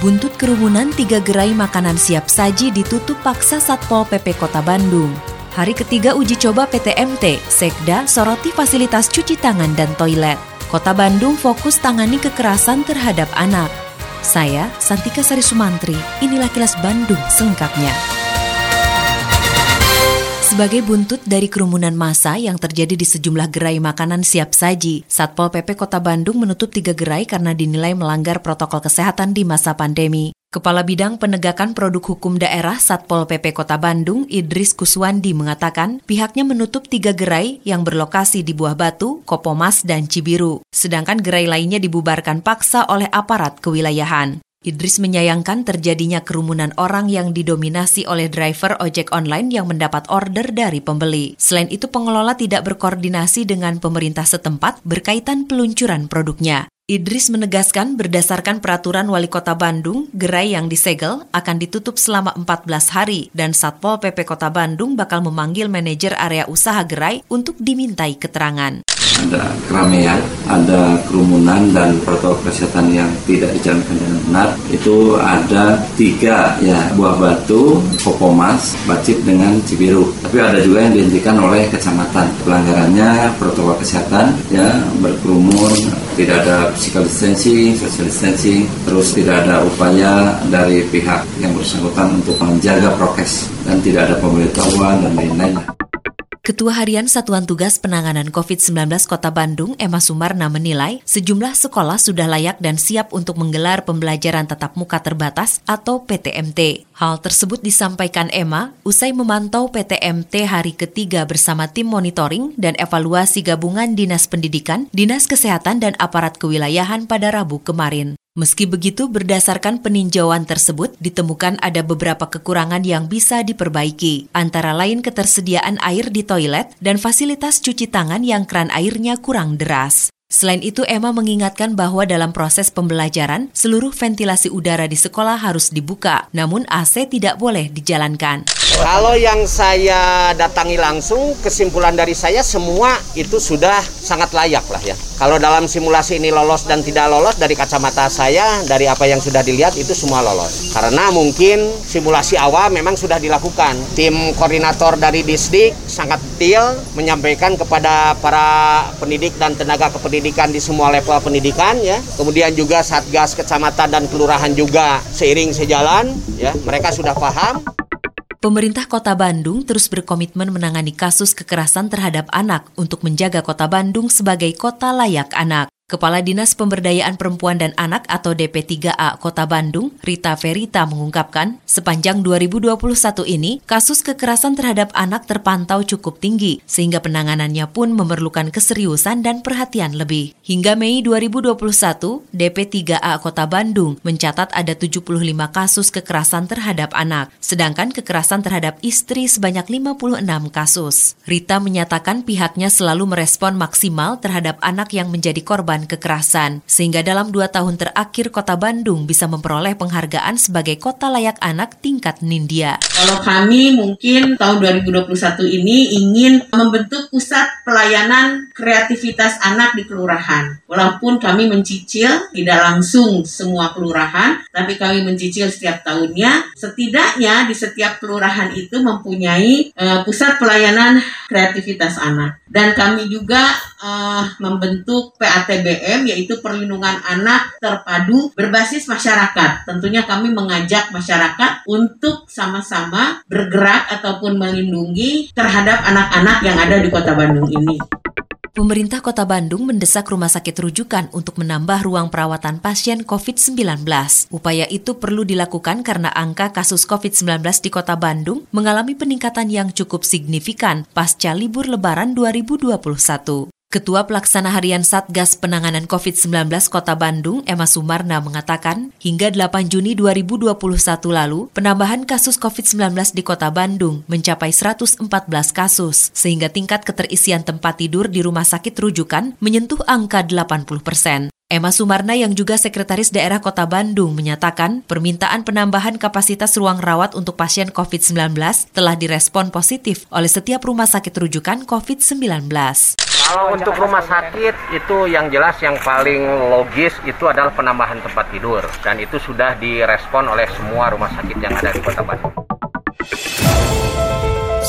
Buntut kerumunan tiga gerai makanan siap saji ditutup paksa Satpol PP Kota Bandung. Hari ketiga uji coba PTMT, Sekda soroti fasilitas cuci tangan dan toilet. Kota Bandung fokus tangani kekerasan terhadap anak. Saya, Santika Sari Sumantri, inilah kilas Bandung selengkapnya. Sebagai buntut dari kerumunan massa yang terjadi di sejumlah gerai makanan siap saji, Satpol PP Kota Bandung menutup tiga gerai karena dinilai melanggar protokol kesehatan di masa pandemi. Kepala Bidang Penegakan Produk Hukum Daerah Satpol PP Kota Bandung, Idris Kuswandi mengatakan pihaknya menutup tiga gerai yang berlokasi di Buah Batu, Kopomas, dan Cibiru. Sedangkan gerai lainnya dibubarkan paksa oleh aparat kewilayahan. Idris menyayangkan terjadinya kerumunan orang yang didominasi oleh driver ojek online yang mendapat order dari pembeli. Selain itu, pengelola tidak berkoordinasi dengan pemerintah setempat berkaitan peluncuran produknya. Idris menegaskan berdasarkan peraturan Wali Kota Bandung, gerai yang disegel akan ditutup selama 14 hari dan Satpol PP Kota Bandung bakal memanggil manajer area usaha gerai untuk dimintai keterangan ada keramaian, ada kerumunan dan protokol kesehatan yang tidak dijalankan dengan benar. Itu ada tiga ya buah batu, Kopomas, Bacip dengan Cibiru. Tapi ada juga yang dihentikan oleh kecamatan. Pelanggarannya protokol kesehatan ya berkerumun, tidak ada physical distancing, social distancing, terus tidak ada upaya dari pihak yang bersangkutan untuk menjaga prokes dan tidak ada pemberitahuan dan lain-lain. Ketua Harian Satuan Tugas Penanganan COVID-19 Kota Bandung, Emma Sumarna menilai sejumlah sekolah sudah layak dan siap untuk menggelar pembelajaran tatap muka terbatas atau PTMT. Hal tersebut disampaikan Emma usai memantau PTMT hari ketiga bersama tim monitoring dan evaluasi gabungan Dinas Pendidikan, Dinas Kesehatan, dan aparat kewilayahan pada Rabu kemarin. Meski begitu, berdasarkan peninjauan tersebut, ditemukan ada beberapa kekurangan yang bisa diperbaiki, antara lain ketersediaan air di toilet dan fasilitas cuci tangan yang keran airnya kurang deras. Selain itu, Emma mengingatkan bahwa dalam proses pembelajaran, seluruh ventilasi udara di sekolah harus dibuka, namun AC tidak boleh dijalankan. Kalau yang saya datangi langsung, kesimpulan dari saya semua itu sudah sangat layak lah ya. Kalau dalam simulasi ini lolos dan tidak lolos dari kacamata saya, dari apa yang sudah dilihat itu semua lolos. Karena mungkin simulasi awal memang sudah dilakukan. Tim koordinator dari Disdik sangat detail menyampaikan kepada para pendidik dan tenaga kependidikan di semua level pendidikan ya. Kemudian juga Satgas Kecamatan dan Kelurahan juga seiring sejalan ya. Mereka sudah paham. Pemerintah Kota Bandung terus berkomitmen menangani kasus kekerasan terhadap anak untuk menjaga Kota Bandung sebagai kota layak anak. Kepala Dinas Pemberdayaan Perempuan dan Anak atau DP3A Kota Bandung, Rita Verita mengungkapkan, sepanjang 2021 ini, kasus kekerasan terhadap anak terpantau cukup tinggi, sehingga penanganannya pun memerlukan keseriusan dan perhatian lebih. Hingga Mei 2021, DP3A Kota Bandung mencatat ada 75 kasus kekerasan terhadap anak, sedangkan kekerasan terhadap istri sebanyak 56 kasus. Rita menyatakan pihaknya selalu merespon maksimal terhadap anak yang menjadi korban kekerasan, sehingga dalam dua tahun terakhir kota Bandung bisa memperoleh penghargaan sebagai kota layak anak tingkat Nindya. Kalau kami mungkin tahun 2021 ini ingin membentuk pusat pelayanan kreativitas anak di kelurahan. Walaupun kami mencicil tidak langsung semua kelurahan, tapi kami mencicil setiap tahunnya, setidaknya di setiap kelurahan itu mempunyai uh, pusat pelayanan kreativitas anak. Dan kami juga uh, membentuk PATB PPM yaitu perlindungan anak terpadu berbasis masyarakat. Tentunya kami mengajak masyarakat untuk sama-sama bergerak ataupun melindungi terhadap anak-anak yang ada di Kota Bandung ini. Pemerintah Kota Bandung mendesak rumah sakit rujukan untuk menambah ruang perawatan pasien COVID-19. Upaya itu perlu dilakukan karena angka kasus COVID-19 di Kota Bandung mengalami peningkatan yang cukup signifikan pasca libur Lebaran 2021. Ketua Pelaksana Harian Satgas Penanganan COVID-19 Kota Bandung, Emma Sumarna, mengatakan hingga 8 Juni 2021 lalu, penambahan kasus COVID-19 di Kota Bandung mencapai 114 kasus, sehingga tingkat keterisian tempat tidur di rumah sakit rujukan menyentuh angka 80 persen. Emma Sumarna yang juga Sekretaris Daerah Kota Bandung menyatakan permintaan penambahan kapasitas ruang rawat untuk pasien COVID-19 telah direspon positif oleh setiap rumah sakit rujukan COVID-19. Kalau untuk rumah sakit itu yang jelas yang paling logis itu adalah penambahan tempat tidur dan itu sudah direspon oleh semua rumah sakit yang ada di Kota Bandung.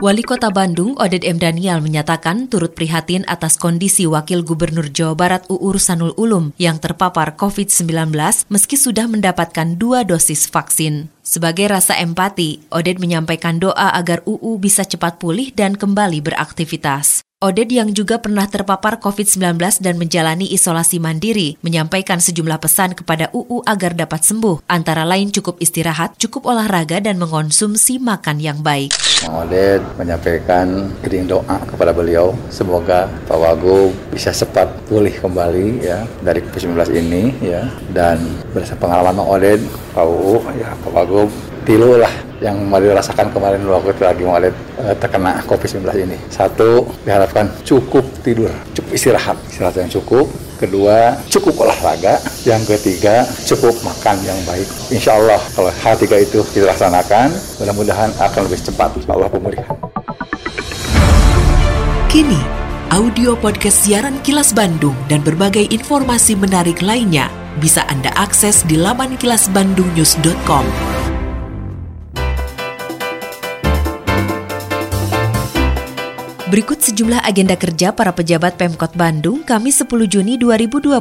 Wali Kota Bandung, Oded M. Daniel menyatakan turut prihatin atas kondisi Wakil Gubernur Jawa Barat Uur Sanul Ulum yang terpapar COVID-19 meski sudah mendapatkan dua dosis vaksin. Sebagai rasa empati, Oded menyampaikan doa agar UU bisa cepat pulih dan kembali beraktivitas. Oded yang juga pernah terpapar COVID-19 dan menjalani isolasi mandiri menyampaikan sejumlah pesan kepada UU agar dapat sembuh, antara lain cukup istirahat, cukup olahraga, dan mengonsumsi makan yang baik. Oded menyampaikan kirim doa kepada beliau, semoga Pak Wagub bisa cepat pulih kembali ya dari COVID-19 ini ya. Dan berdasarkan pengalaman Oded, Pak UU, ya Pak Wagub tilu lah yang mau dirasakan kemarin waktu lagi mau uh, terkena COVID-19 ini. Satu, diharapkan cukup tidur, cukup istirahat, istirahat yang cukup. Kedua, cukup olahraga. Yang ketiga, cukup makan yang baik. Insya Allah kalau hal tiga itu dilaksanakan, mudah-mudahan akan lebih cepat Allah pemulihan. Kini, audio podcast siaran Kilas Bandung dan berbagai informasi menarik lainnya bisa Anda akses di laman kilasbandungnews.com. sejumlah agenda kerja para pejabat Pemkot Bandung Kamis 10 Juni 2021.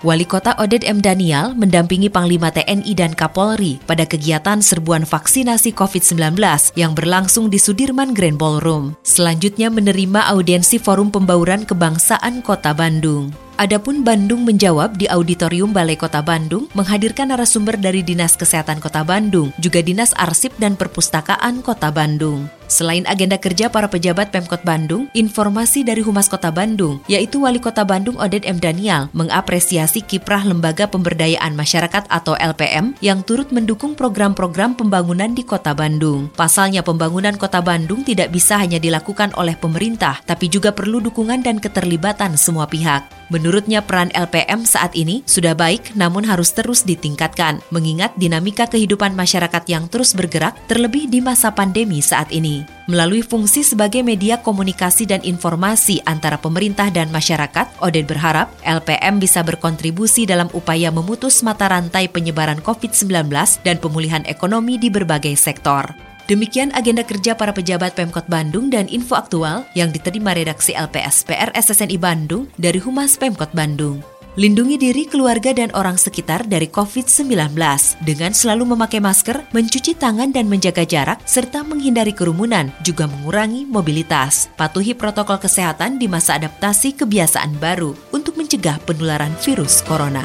Wali Kota Oded M. Daniel mendampingi Panglima TNI dan Kapolri pada kegiatan serbuan vaksinasi COVID-19 yang berlangsung di Sudirman Grand Ballroom. Selanjutnya menerima audiensi Forum Pembauran Kebangsaan Kota Bandung. Adapun Bandung menjawab di Auditorium Balai Kota Bandung menghadirkan narasumber dari Dinas Kesehatan Kota Bandung, juga Dinas Arsip dan Perpustakaan Kota Bandung. Selain agenda kerja para pejabat Pemkot Bandung, informasi dari Humas Kota Bandung, yaitu Wali Kota Bandung Oded M. Daniel, mengapresiasi kiprah Lembaga Pemberdayaan Masyarakat atau LPM yang turut mendukung program-program pembangunan di Kota Bandung. Pasalnya pembangunan Kota Bandung tidak bisa hanya dilakukan oleh pemerintah, tapi juga perlu dukungan dan keterlibatan semua pihak. Menurutnya peran LPM saat ini sudah baik namun harus terus ditingkatkan, mengingat dinamika kehidupan masyarakat yang terus bergerak terlebih di masa pandemi saat ini. Melalui fungsi sebagai media komunikasi dan informasi antara pemerintah dan masyarakat, Oded berharap LPM bisa berkontribusi dalam upaya memutus mata rantai penyebaran COVID-19 dan pemulihan ekonomi di berbagai sektor. Demikian agenda kerja para pejabat Pemkot Bandung dan info aktual yang diterima redaksi LPS PR SSNI Bandung dari Humas Pemkot Bandung. Lindungi diri, keluarga, dan orang sekitar dari COVID-19 dengan selalu memakai masker, mencuci tangan dan menjaga jarak, serta menghindari kerumunan, juga mengurangi mobilitas. Patuhi protokol kesehatan di masa adaptasi kebiasaan baru untuk mencegah penularan virus corona.